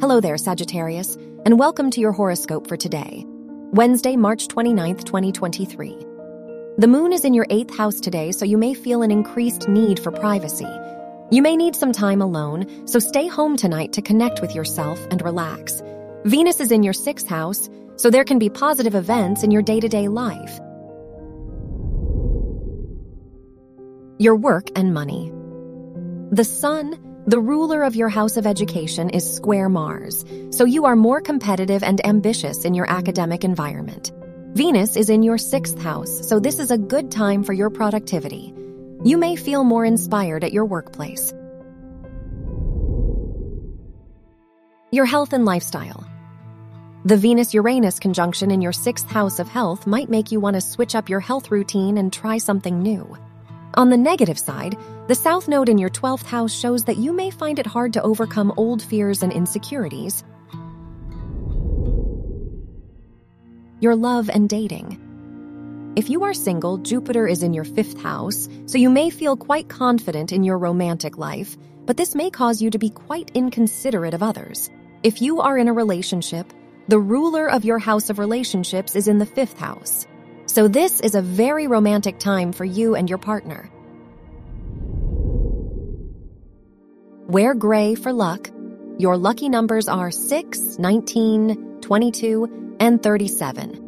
Hello there, Sagittarius, and welcome to your horoscope for today, Wednesday, March 29th, 2023. The moon is in your eighth house today, so you may feel an increased need for privacy. You may need some time alone, so stay home tonight to connect with yourself and relax. Venus is in your sixth house, so there can be positive events in your day to day life. Your work and money. The sun, the ruler of your house of education is square Mars, so you are more competitive and ambitious in your academic environment. Venus is in your sixth house, so this is a good time for your productivity. You may feel more inspired at your workplace. Your health and lifestyle. The Venus Uranus conjunction in your sixth house of health might make you want to switch up your health routine and try something new. On the negative side, the South Node in your 12th house shows that you may find it hard to overcome old fears and insecurities. Your love and dating. If you are single, Jupiter is in your fifth house, so you may feel quite confident in your romantic life, but this may cause you to be quite inconsiderate of others. If you are in a relationship, the ruler of your house of relationships is in the fifth house. So, this is a very romantic time for you and your partner. Wear gray for luck. Your lucky numbers are 6, 19, 22, and 37.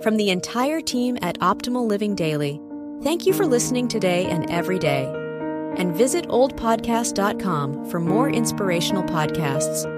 From the entire team at Optimal Living Daily, thank you for listening today and every day. And visit oldpodcast.com for more inspirational podcasts.